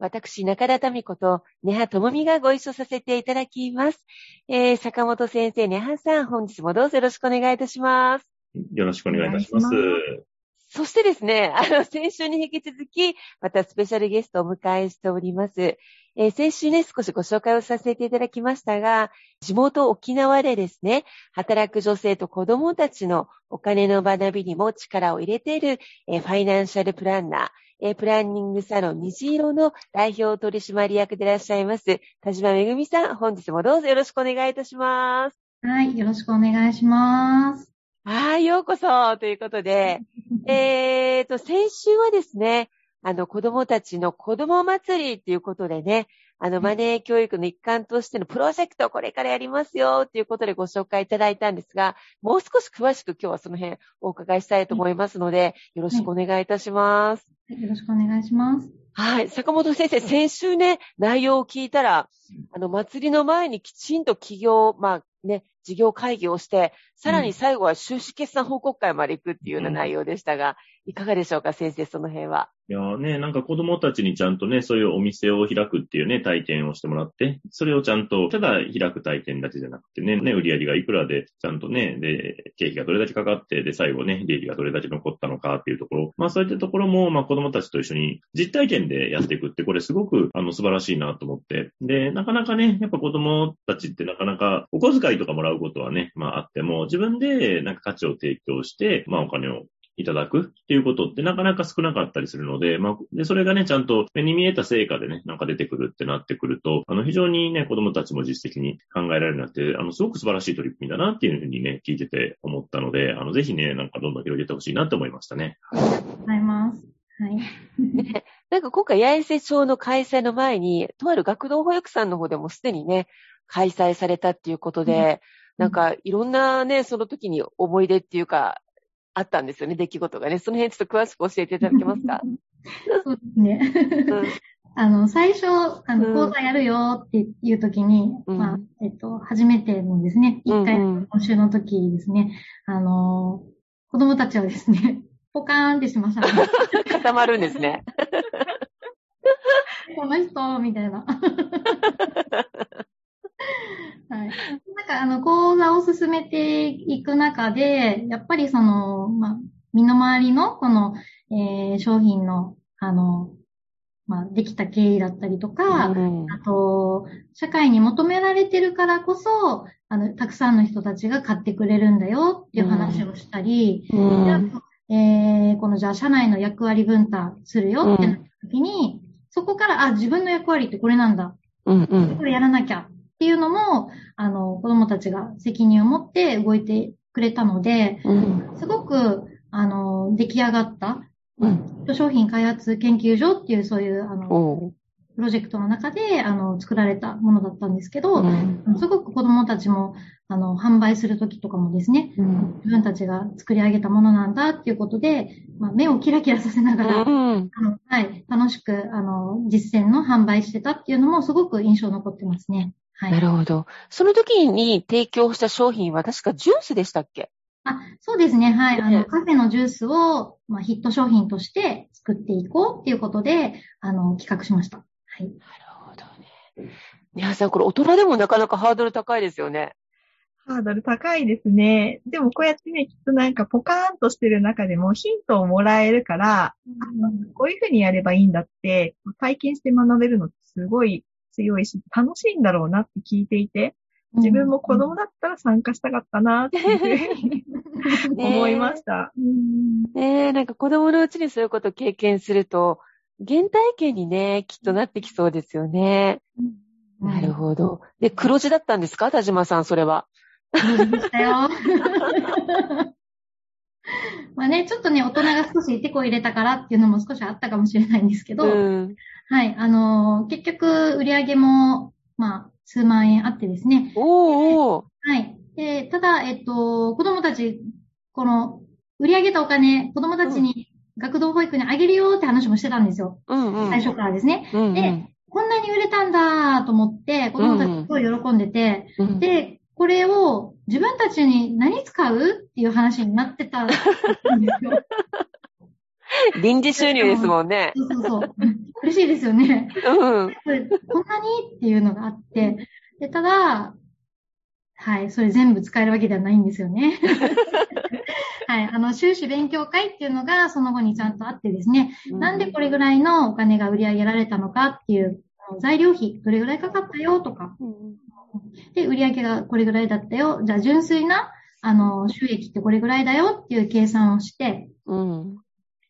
私、中田民子と、根葉智美がご一緒させていただきます。えー、坂本先生、根葉さん、本日もどうぞよろしくお願いいたします。よろしくお願いいたします。そしてですね、あの、先週に引き続き、またスペシャルゲストをお迎えしております。えー、先週ね、少しご紹介をさせていただきましたが、地元沖縄でですね、働く女性と子供たちのお金の学びにも力を入れている、えー、ファイナンシャルプランナー、えー、プランニングサロン虹色の代表取締役でいらっしゃいます、田島めぐみさん、本日もどうぞよろしくお願いいたします。はい、よろしくお願いします。はい、ようこそということで、えっと、先週はですね、あの、子供たちの子供祭りっていうことでね、あの、マネー教育の一環としてのプロジェクトをこれからやりますよっていうことでご紹介いただいたんですが、もう少し詳しく今日はその辺お伺いしたいと思いますので、よろしくお願いいたします。はい、よろしくお願いします。はい。坂本先生、先週ね、内容を聞いたら、あの、祭りの前にきちんと企業、まあね、事業会議をして、さらに最後は収支決算報告会まで行くっていうような内容でしたが、いかがでしょうか、先生、その辺は？いやね、なんか子供たちにちゃんとね、そういうお店を開くっていうね、体験をしてもらって、それをちゃんと、ただ開く体験だけじゃなくてね、ね、売り上げがいくらで、ちゃんとね、で、経費がどれだけかかって、で、最後ね、利益がどれだけ残ったのかっていうところ、まあそういったところも、まあ子供たちと一緒に実体験でやっていくって、これすごく、あの、素晴らしいなと思って。で、なかなかね、やっぱ子供たちってなかなか、お小遣いとかもらうことはね、まああっても、自分でなんか価値を提供して、まあお金をいただくっていうことってなかなか少なかったりするので、まあ、で、それがね、ちゃんと目に見えた成果でね、なんか出てくるってなってくると、あの、非常にね、子供たちも実質的に考えられるようになって、あの、すごく素晴らしい取り組みだなっていうふうにね、聞いてて思ったので、あの、ぜひね、なんかどんどん広げてほしいなって思いましたね。ありがとうございます。はい。なんか今回、八重瀬町の開催の前に、とある学童保育さんの方でもすでにね、開催されたっていうことで、うん、なんかいろんなね、その時に思い出っていうか、あったんですよね、出来事がね。その辺ちょっと詳しく教えていただけますか？そうですね。うん、あの、最初、あの、講座やるよっていう時に、うん、まあ、えっと、初めてのですね、一回の今週の時ですね、あの、子供たちはですね、ポカーンってしましたね。固まるんですね。この人、みたいな。はい。か、あの、講座を進めていく中で、やっぱりその、まあ、身の回りの、この、えー、商品の、あの、まあ、できた経緯だったりとか、うん、あと、社会に求められてるからこそ、あの、たくさんの人たちが買ってくれるんだよっていう話をしたり、うん、えー、このじゃあ社内の役割分担するよってなった時に、うん、そこから、あ、自分の役割ってこれなんだ。うんうん、これやらなきゃっていうのも、あの、子供たちが責任を持って動いてくれたので、うん、すごく、あの、出来上がった、うん、商品開発研究所っていうそういう、あの、プロジェクトの中で、あの、作られたものだったんですけど、うん、すごく子供たちも、あの、販売するときとかもですね、うん、自分たちが作り上げたものなんだっていうことで、まあ、目をキラキラさせながら、うん、あのはい、楽しく、あの、実践の販売してたっていうのもすごく印象残ってますね。はい。なるほど。その時に提供した商品は確かジュースでしたっけ？あ、そうですね。はい。あの、カフェのジュースを、まあ、ヒット商品として作っていこうっていうことで、あの、企画しました。はい。なるほどね。皆さん、これ大人でもなかなかハードル高いですよね。ハードル高いですね。でもこうやってね、きっとなんかポカーンとしてる中でもヒントをもらえるから、うん、こういうふうにやればいいんだって、体験して学べるのってすごい強いし、楽しいんだろうなって聞いていて、自分も子供だったら参加したかったなっていうふうに 思いました。ねえ、なんか子供のうちにそういうことを経験すると、原体験にね、きっとなってきそうですよね。なるほど。で、黒字だったんですか？田島さん、それは。黒字でしたよ。まあね、ちょっとね、大人が少し手こ入れたからっていうのも少しあったかもしれないんですけど、うん。はい、あのー結局、売り上げも、まあ、数万円あってですね。おーおー。はい。で、ただ、えっと、子供たち、この、売り上げたお金、子供たちに学童保育にあげるよって話もしてたんですよ。うんうん。最初からですね。うんうん。でこんなに売れたんだと思って、子供たちすごい喜んでて、うん、で、これを自分たちに何使うっていう話になってたんですよ。臨時収入ですもんね。そうそうそう。嬉しいですよね。うん。こんなにっていうのがあって、で、ただ、はい、それ全部使えるわけではないんですよね。はい、あの、修士勉強会っていうのがその後にちゃんとあってですね、なんでこれぐらいのお金が売り上げられたのかっていう、材料費、どれぐらいかかったよとか、うんで、売り上げがこれぐらいだったよ。じゃあ、純粋な、あの、収益ってこれぐらいだよっていう計算をして、うん。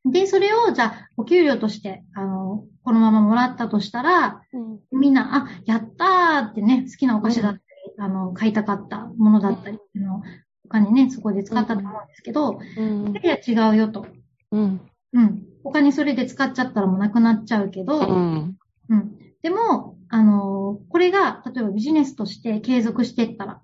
で、それを、じゃあ、お給料として、あの、このままもらったとしたら、うん。みんな、あ、やったーってね、好きなお菓子だったり、あの、買いたかったものだったりっていうのを、お金ね、そこで使ったと思うんですけど、うん。いや、違うよと。うん。うん。お金それで使っちゃったらもうなくなっちゃうけど、うん。うん。でも、あのこれが、例えばビジネスとして継続していったら、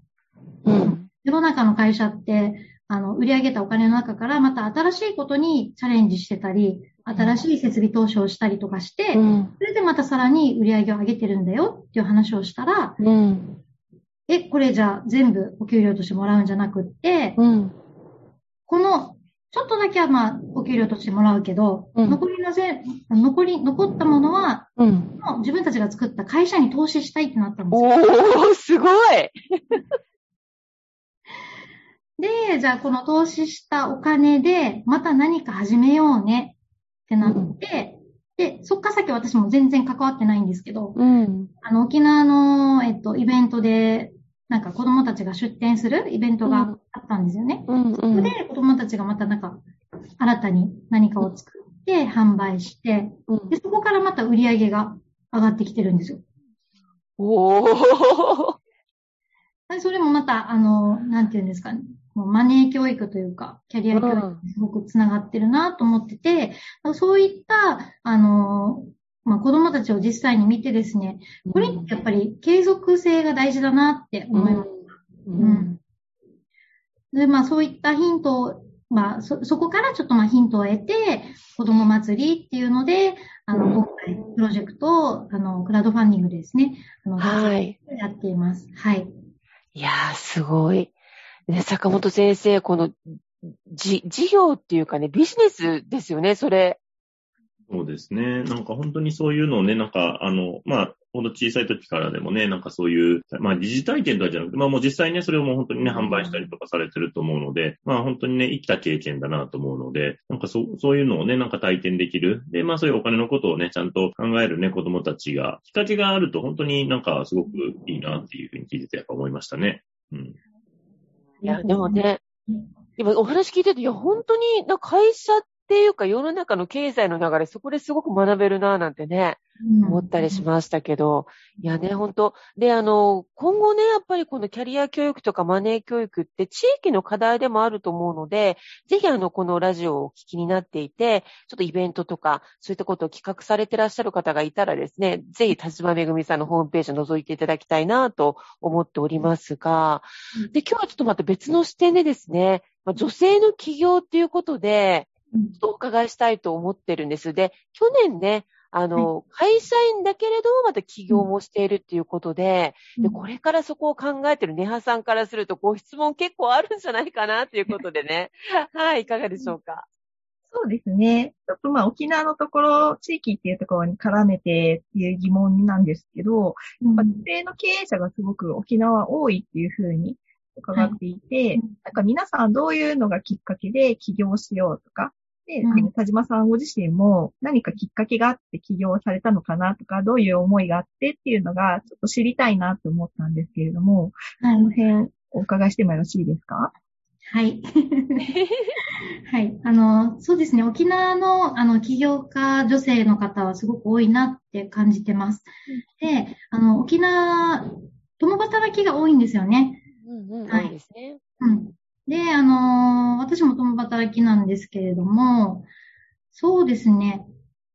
うん。世の中の会社って、あの、売り上げたお金の中からまた新しいことにチャレンジしてたり、新しい設備投資をしたりとかして、うん。それでまたさらに売り上げを上げてるんだよっていう話をしたら、うん。え、これじゃあ全部お給料としてもらうんじゃなくって、うん。この、ちょっとだけはまあ、お給料としてもらうけど、うん残りのぜ、残り、残ったものは、自分たちが作った会社に投資したいってなったんですおよ。ー、すごいで、じゃあこの投資したお金で、また何か始めようねってなって、で、そっから先私も全然関わってないんですけど、うん。あの、沖縄の、えっと、イベントで、なんか子供たちが出展するイベントがあったんですよね。うん。そこで子供たちがまたなんか、新たに何かを作って販売して、うんで、そこからまた売り上げが上がってきてるんですよ。おー。でそれもまた、あの、なんていうんですかね。マネー教育というか、キャリア教育にすごくつながってるなと思ってて、そういった、あの、まあ、子供たちを実際に見てですね、これってやっぱり継続性が大事だなって思います。うん。で、まあそういったヒントを、まあそ、そこからちょっとまあヒントを得て、子供祭りっていうので、あの、うん今回プロジェクトを、あの、クラウドファンディングでですね、あの、はい。やっています。はい。いやー、すごい。ね、坂本先生、この、じ、事業っていうかね、ビジネスですよね、それ。そうですね。なんか本当にそういうのをね、なんか、あの、まあ、ほんと小さい時からでもね、なんかそういう、まあ、疑似体験とかじゃなくて、まあもう実際ね、それをもう本当にね、販売したりとかされてると思うので、まあ本当にね、生きた経験だなと思うので、なんかそう、そういうのをね、なんか体験できる。で、まあそういうお金のことをね、ちゃんと考えるね、子供たちが、きっかけがあると本当になんかすごくいいなっていうふうに聞いててやっぱ思いましたね。うん。いや、でもね、今お話聞いてて、いや、本当に、な会社っていうか世の中の経済の流れ、そこですごく学べるなぁなんてね、思ったりしましたけど、いやね、本当。で、あの、今後ね、やっぱりこのキャリア教育とかマネー教育って地域の課題でもあると思うので、ぜひあの、このラジオをお聞きになっていて、ちょっとイベントとか、そういったことを企画されてらっしゃる方がいたらですね、ぜひ田島めぐみさんのホームページを覗いていただきたいなと思っておりますが、で、今日はちょっとまた別の視点でですね、まあ女性の起業っていうことで、うんちょっとお伺いしたいと思ってるんです。で、去年ね、あの、会社員だけれどもまた起業もしているっていうことで、で、これからそこを考えてるネハさんからすると、ご質問結構あるんじゃないかなということでね。はい、いかがでしょうか？そうですね。ちょっとまあ沖縄のところ、地域っていうところに絡めてっていう疑問なんですけど、うん女性の経営者がすごく沖縄多いっていうふうに伺っていて、はいなんか皆さんどういうのがきっかけで起業しようとか、で、うん田島さんご自身も何かきっかけがあって起業されたのかなとか、どういう思いがあってっていうのがちょっと知りたいなと思ったんですけれども、はいこの辺お伺いしてもよろしいですか？はい。はい。あの、そうですね。沖縄の、あの、起業家女性の方はすごく多いなって感じてます。で、あの、沖縄、共働きが多いんですよね。うんうん、はい多いですね。うん。で、あの、私も共働きなんですけれども、そうですね。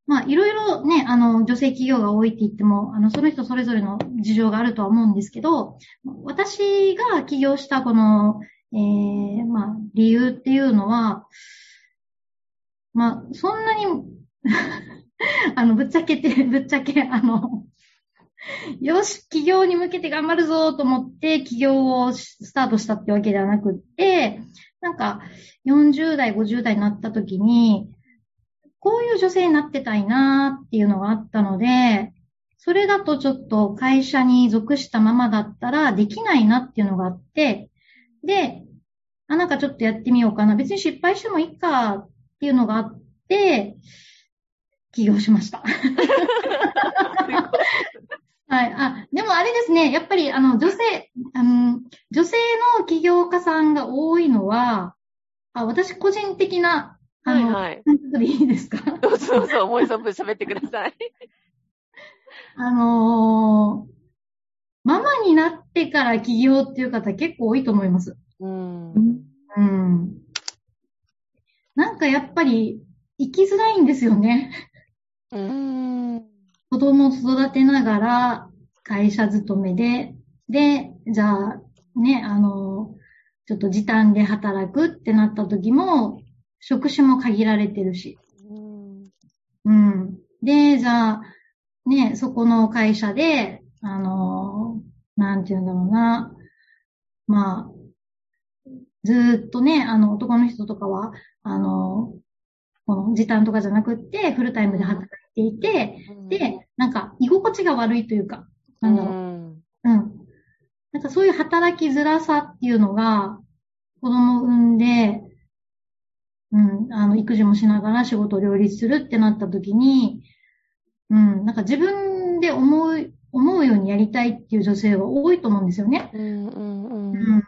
まあ、いろいろね、あの、女性企業が多いって言っても、あの、その人それぞれの事情があるとは思うんですけど、私が起業したこの、えー、まあ、理由っていうのは、まあ、そんなに、あの、ぶっちゃけて、ぶっちゃけ、あの、よし、起業に向けて頑張るぞと思って起業をスタートしたってわけではなくて、なんか40代、50代になった時に、こういう女性になってたいなっていうのがあったので、それだとちょっと会社に属したままだったらできないなっていうのがあって、で、あ、なんかちょっとやってみようかな。別に失敗してもいいかっていうのがあって、起業しました。はい。あ、でもあれですね。やっぱり、あの、女性、あの、女性の起業家さんが多いのは、あ、私個人的な、あの、はいはい。でいいですか？どうぞどうぞ、思い存分喋ってください。あのーママになってから起業っていう方結構多いと思います。うん。うん。なんかやっぱり、生きづらいんですよね。うん。子供を育てながら会社勤めで、で、じゃあ、ね、あの、ちょっと時短で働くってなった時も、職種も限られてるし。うんうん。で、じゃあ、ね、そこの会社で、あの、なんて言うんだろうな。まあ、ずーっとね、あの、男の人とかは、あの、この時短とかじゃなくって、フルタイムで働いていて、で、なんか、居心地が悪いというか、なんだろう。うんうん。なんかそういう働きづらさっていうのが、子供を産んで、うん、あの、育児もしながら仕事を両立するってなった時に、うん、なんか自分で思う、思うようにやりたいっていう女性は多いと思うんですよね。うんうんううんん。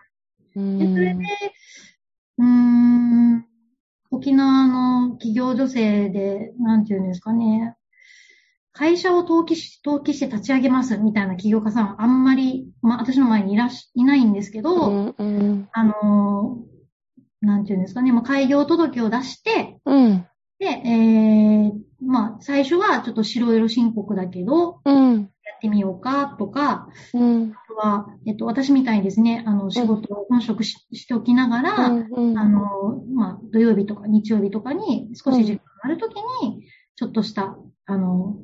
うんで、それで、うーん、沖縄の企業女性で、なんていうんですかね、会社を登記し、登記して立ち上げますみたいな企業家さんはあんまり、まあ私の前にいらっし、いないんですけど、うんうん。あのーなんていうんですかね、まあ開業届を出して、うん。で、えー、まあ最初はちょっと白色申告だけど、うん。やってみようかとか、うん。あとは、えっと、私みたいにですね、あの、仕事を本職ししておきながら、うんあの、まあ、土曜日とか日曜日とかに少し時間があるときに、ちょっとした、あの、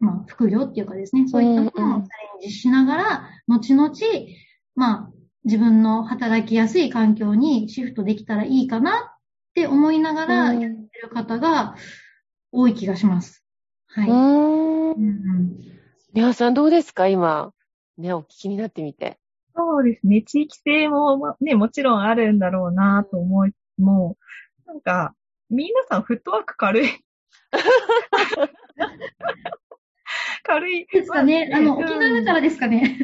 まあ、副業っていうかですね、そういったものをチャレンジしながら、後々、まあ、自分の働きやすい環境にシフトできたらいいかなって思いながらうん。やってる方が多い気がします。はい。うんうん皆さんどうですか？今。ね、お聞きになってみて。そうですね。地域性もまね、もちろんあるんだろうなと思いつつも、なんか、皆さんフットワーク軽い。軽い。ですかね。あの、うん沖縄だからですかね。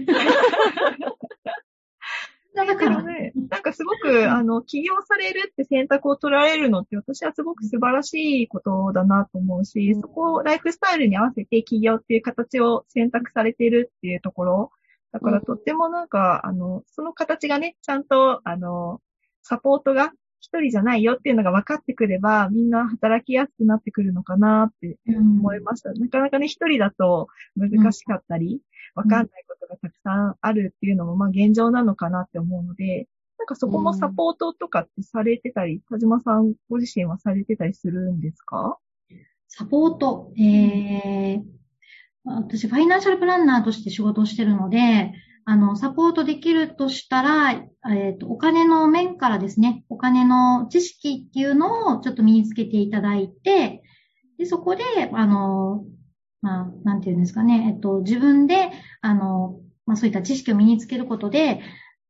だからら。ね、なんかすごく、あの、起業されるって選択を取られるのって私はすごく素晴らしいことだなと思うし、そこをライフスタイルに合わせて起業っていう形を選択されているっていうところ。だからとってもなんか、あの、その形がね、ちゃんと、あの、サポートが一人じゃないよっていうのが分かってくれば、みんな働きやすくなってくるのかなって思いました。なかなかね、一人だと難しかったり、わかんないことがたくさんあるっていうのも、まあ現状なのかなって思うので、なんかそこもサポートとかってされてたり、田島さんご自身はされてたりするんですか？サポート？えー、私、ファイナンシャルプランナーとして仕事をしてるので、あの、サポートできるとしたら、えっ、と、お金の面からですね、お金の知識っていうのをちょっと身につけていただいて、で、そこで、あの、まあ、なんていうんですかね、えっと、自分で、あの、まあ、そういった知識を身につけることで、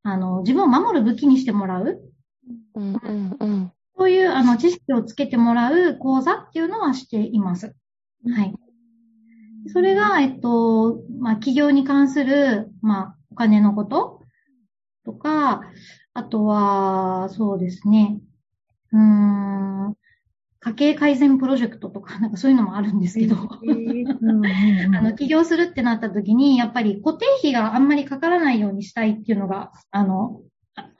あの、自分を守る武器にしてもらう。うんうんうん。そういう、あの、の、知識をつけてもらう講座っていうのはしています。はい。それが、えっと、まあ、企業に関する、まあ、お金のこととか、あとは、そうですね、うーん、家計改善プロジェクトとか、なんかそういうのもあるんですけど、あの、起業するってなった時に、やっぱり固定費があんまりかからないようにしたいっていうのが、あの、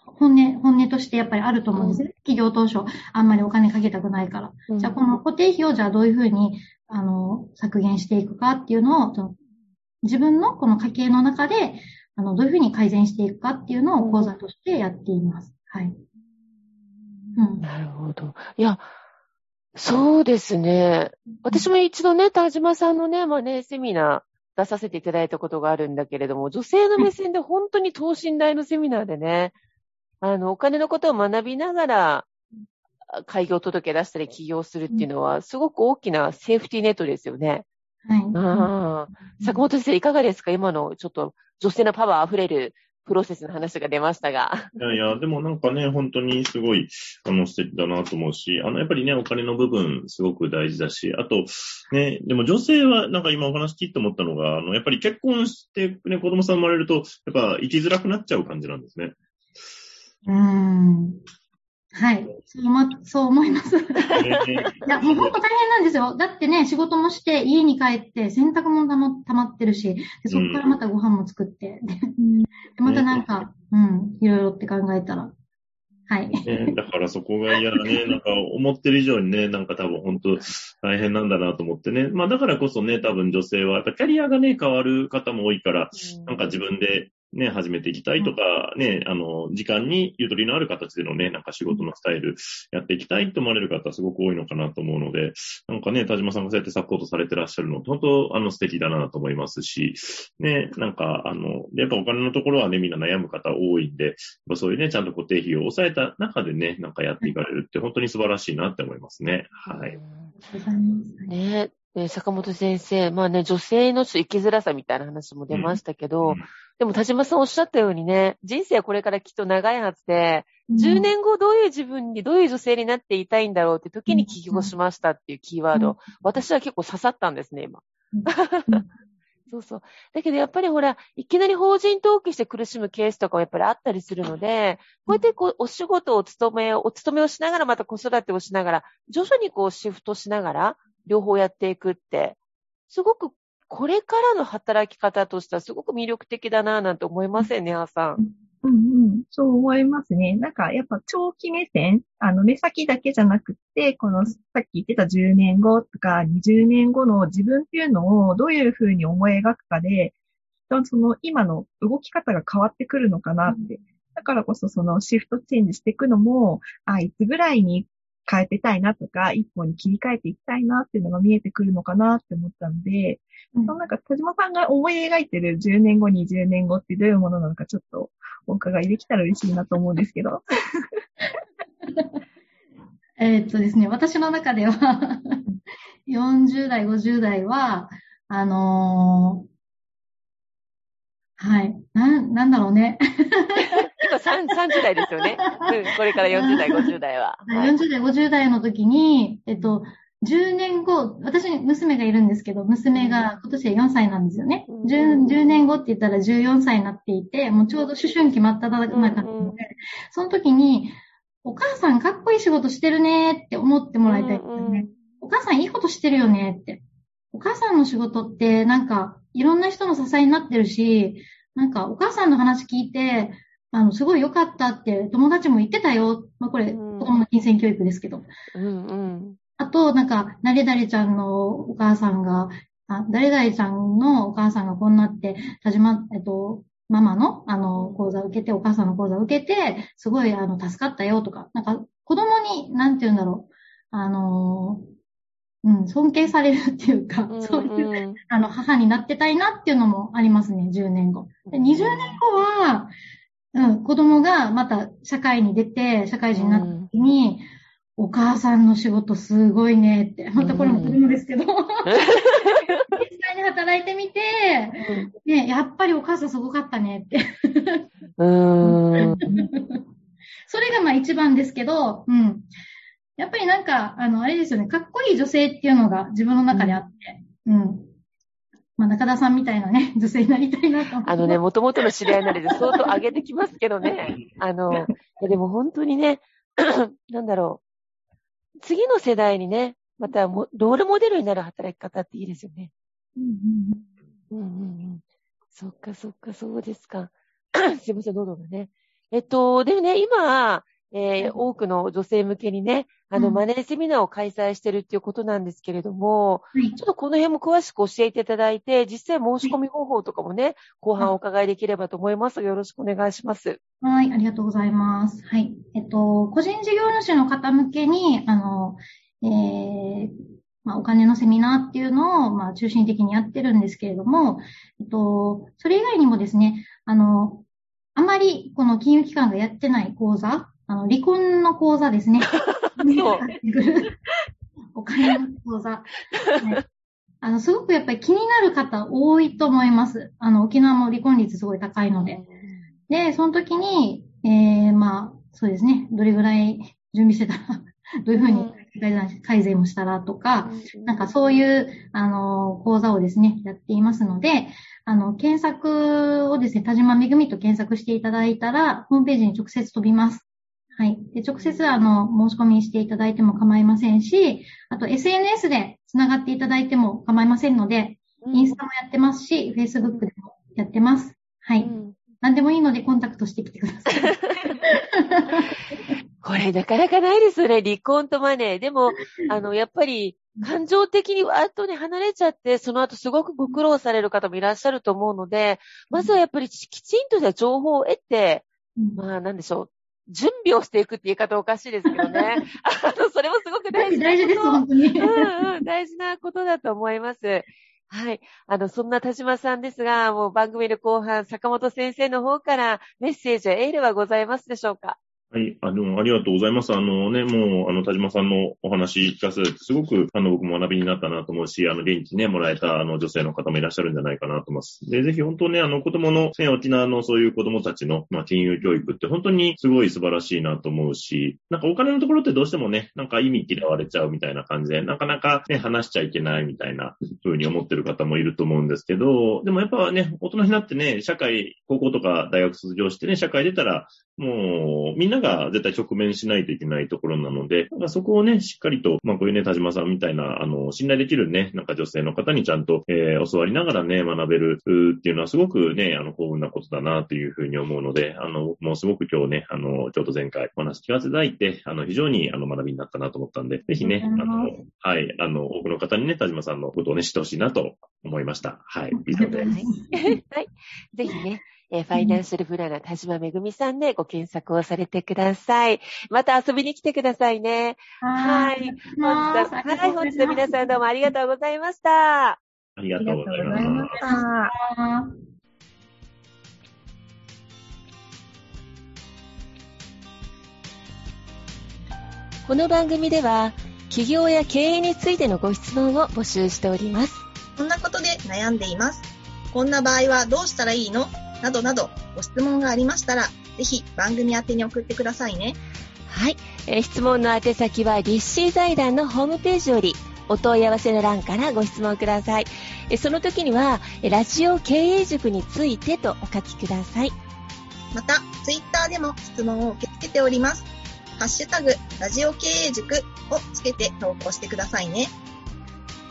本音、本音としてやっぱりあると思うんですね。起業当初、あんまりお金かけたくないから。じゃあ、この固定費をじゃあどういうふうに、あの、削減していくかっていうのを、自分のこの家計の中で、あの、どういうふうに改善していくかっていうのを講座としてやっています。はい。うん。なるほど。いや、そうですね。私も一度ね、田島さんのね、まあね、セミナー出させていただいたことがあるんだけれども、女性の目線で本当に等身大のセミナーでね、あの、お金のことを学びながら、開業届出したり起業するっていうのは、すごく大きなセーフティーネットですよね。はい。ああ。坂本先生、いかがですか？今のちょっと女性のパワー溢れるプロセスの話が出ましたが。いやいや、でもなんかね、本当にすごい、あの、素敵だなと思うし、あの、やっぱりね、お金の部分、すごく大事だし、あと、ね、でも女性は、なんか今お話聞いて思ったのが、あの、やっぱり結婚して、ね、子供さん生まれると、やっぱ生きづらくなっちゃう感じなんですね。うーん。はい。そう思そう思います。いねや、もう本当大変なんですよ。だってね、仕事もして、家に帰って、洗濯物たま溜まってるし、でそこからまたご飯も作って、でまたなんか、うん、いろいろって考えたら。はい。ね、だからそこが嫌だね。なんか思ってる以上にね、なんか多分本当大変なんだなと思ってね。まあだからこそね、多分女性は、やっぱキャリアがね、変わる方も多いから、なんか自分でね、始めていきたいとか、ね、あの、時間にゆとりのある形でのね、なんか仕事のスタイルやっていきたいと思われる方すごく多いのかなと思うので、なんかね、田島さんがそうやってサポートされてらっしゃるの、本当、あの、素敵だなと思いますし、ね、なんか、あの、やっぱお金のところはね、みんな悩む方多いんで、やっぱそういうね、ちゃんと固定費を抑えた中でね、なんかやっていかれるって本当に素晴らしいなって思いますね。はい。ねね坂本先生、まあね、女性の生きづらさみたいな話も出ましたけど、うんでも田島さんおっしゃったようにね、人生はこれからきっと長いはずで、10年後どういう自分に、どういう女性になっていたいんだろうって時に起業しましたっていうキーワード、私は結構刺さったんですね、今。そうそう。だけどやっぱりほら、いきなり法人登記して苦しむケースとかもやっぱりあったりするので、こうやってこう、お仕事をお勤めを、お勤めをしながら、また子育てをしながら、徐々にこうシフトしながら、両方やっていくって、すごくこれからの働き方としてはすごく魅力的だなぁなんて思いませんね、あさん。うんうん、そう思いますね。なんか、やっぱ長期目線、あの、目先だけじゃなくて、この、さっき言ってた10年後とか20年後の自分っていうのをどういうふうに思い描くかで、その今の動き方が変わってくるのかなって。だからこそそのシフトチェンジしていくのも、あ、いつぐらいに変えてたいなとか、一本に切り替えていきたいなっていうのが見えてくるのかなって思ったので、うんそのなんか田島さんが思い描いてる10年後、20年後ってどういうものなのかちょっとお伺いできたら嬉しいなと思うんですけど。えーっとですね、私の中では、40代、50代は、あのーはい、なん、なんだろうね。今3 30代ですよね。うん、これから40代、50代は。はい40代、50代の時に、えっと、10年後、私に娘がいるんですけど、娘が今年で4歳なんですよね。うん 10, 10年後って言ったら14歳になっていて、もうちょうど思春期真っ只中なので、うんうんその時に、お母さんかっこいい仕事してるねって思ってもらいたいんですよね。お母さんいいことしてるよねって。お母さんの仕事ってなんかいろんな人の支えになってるし、なんかお母さんの話聞いて、あの、すごい良かったって友達も言ってたよ。まあ、これ、うん子供の金銭教育ですけど。うんうん。あと、なんか、誰々ちゃんのお母さんが、あ誰々ちゃんのお母さんがこんなって、田島、えっと、ママの、あの、講座を受けて、お母さんの講座を受けて、すごい、あの、助かったよとか、なんか、子供に、なんて言うんだろう、あの、うん、尊敬されるっていうか、うんそういう、うんあの、母になってたいなっていうのもありますね、10年後。で20年後は、うん、子供がまた社会に出て、社会人になった時に、お母さんの仕事すごいねって、またこれも子供ですけど、実際に働いてみて、ね、やっぱりお母さんすごかったねって。うーん。それがまあ一番ですけど、うん。やっぱりなんか、あの、あれですよね、かっこいい女性っていうのが自分の中であって、うん。まあ、中田さんみたいなね、女性になりたいなと思って。あのね、もともとの知り合いなので相当上げてきますけどね。あの、いやでも本当にね、なんだろう。次の世代にね、またもロールモデルになる働き方っていいですよね。うんうんうん。うんうんうん。そっかそっか、そうですか。すいません、喉がね。えっと、でもね、今、えー、多くの女性向けにね、あの、マネーセミナーを開催してるっていうことなんですけれども、はい、ちょっとこの辺も詳しく教えていただいて、実際申し込み方法とかもね、後半お伺いできればと思います。よろしくお願いします。はい、ありがとうございます。はい。えっと、個人事業主の方向けに、あの、えー、まあ、お金のセミナーっていうのを、まあ、中心的にやってるんですけれども、えっと、それ以外にもですね、あの、あまりこの金融機関がやってない講座、あの、離婚の講座ですね。お金の講座。あの、すごくやっぱり気になる方多いと思います。あの、沖縄も離婚率すごい高いので。で、その時に、えー、まあ、そうですね、どれぐらい準備してたら、どういうふうに改善をしたらとか、なんかそういう、あの、講座をですね、やっていますので、あの、検索をですね、田島めぐみと検索していただいたら、ホームページに直接飛びます。はい。で、直接、あの、申し込みしていただいても構いませんし、あと SNS で繋がっていただいても構いませんので、うん、インスタもやってますし、Facebook でもやってます。はい。うん、何でもいいのでコンタクトしてきてください。これなかなかないですよね。離婚とマネー。でも、あの、やっぱり、感情的にわーっとね、離れちゃって、その後すごくご苦労される方もいらっしゃると思うので、まずはやっぱりきちんとした情報を得て、まあ、なんでしょう。準備をしていくって言い方おかしいですけどね。あの、それもすごく大事なこと。大事です、本当に。うんうん、大事なことだと思います。はい。あの、そんな田島さんですが、もう番組の後半、坂本先生の方からメッセージやエールはございますでしょうか？はい。あの、ありがとうございます。あのね、もう、あの、田島さんのお話聞かせて、すごく、あの、僕も学びになったなと思うし、あの、元気ね、もらえた、あの、女性の方もいらっしゃるんじゃないかなと思います。で、ぜひ本当ね、あの、子供の、ね、沖縄のそういう子供たちの、まあ、金融教育って本当にすごい素晴らしいなと思うし、なんかお金のところってどうしてもね、なんか意味嫌われちゃうみたいな感じで、なかなかね、話しちゃいけないみたいな風に思ってる方もいると思うんですけど、でもやっぱね、大人になってね、社会、高校とか大学卒業してね、社会出たら、もう、みんなが絶対直面しないといけないところなので、そこをね、しっかりと、まあこういうね、田島さんみたいな、あの、信頼できるね、なんか女性の方にちゃんと、えー、教わりながらね、学べるっていうのはすごくね、あの、幸運なことだなというふうに思うので、あの、もうすごく今日ね、あの、ちょっと前回お話聞かせていただいて、あの、非常にあの、学びになったなと思ったんで、ぜひね、あの、はい、あの、多くの方にね、田島さんのことをね、知ってほしいなと思いました。はい、以上です。はい。ぜひね、えー、ファイナンシャルプランナー田島めぐみさんでご検索をされてください。また遊びに来てくださいね。はい。本日は、はい、本日は皆さんどうもありがとうございました。ありがとうございました。この番組では、企業や経営についてのご質問を募集しております。こんなことで悩んでいます。こんな場合はどうしたらいいの？などなどご質問がありましたら、ぜひ番組宛に送ってくださいね。はい。えー、質問の宛先は、立志財団のホームページより、お問い合わせの欄からご質問ください。えその時には、ラジオ経営塾についてとお書きください。また、ツイッターでも質問を受け付けております。ハッシュタグ、ラジオ経営塾をつけて投稿してくださいね。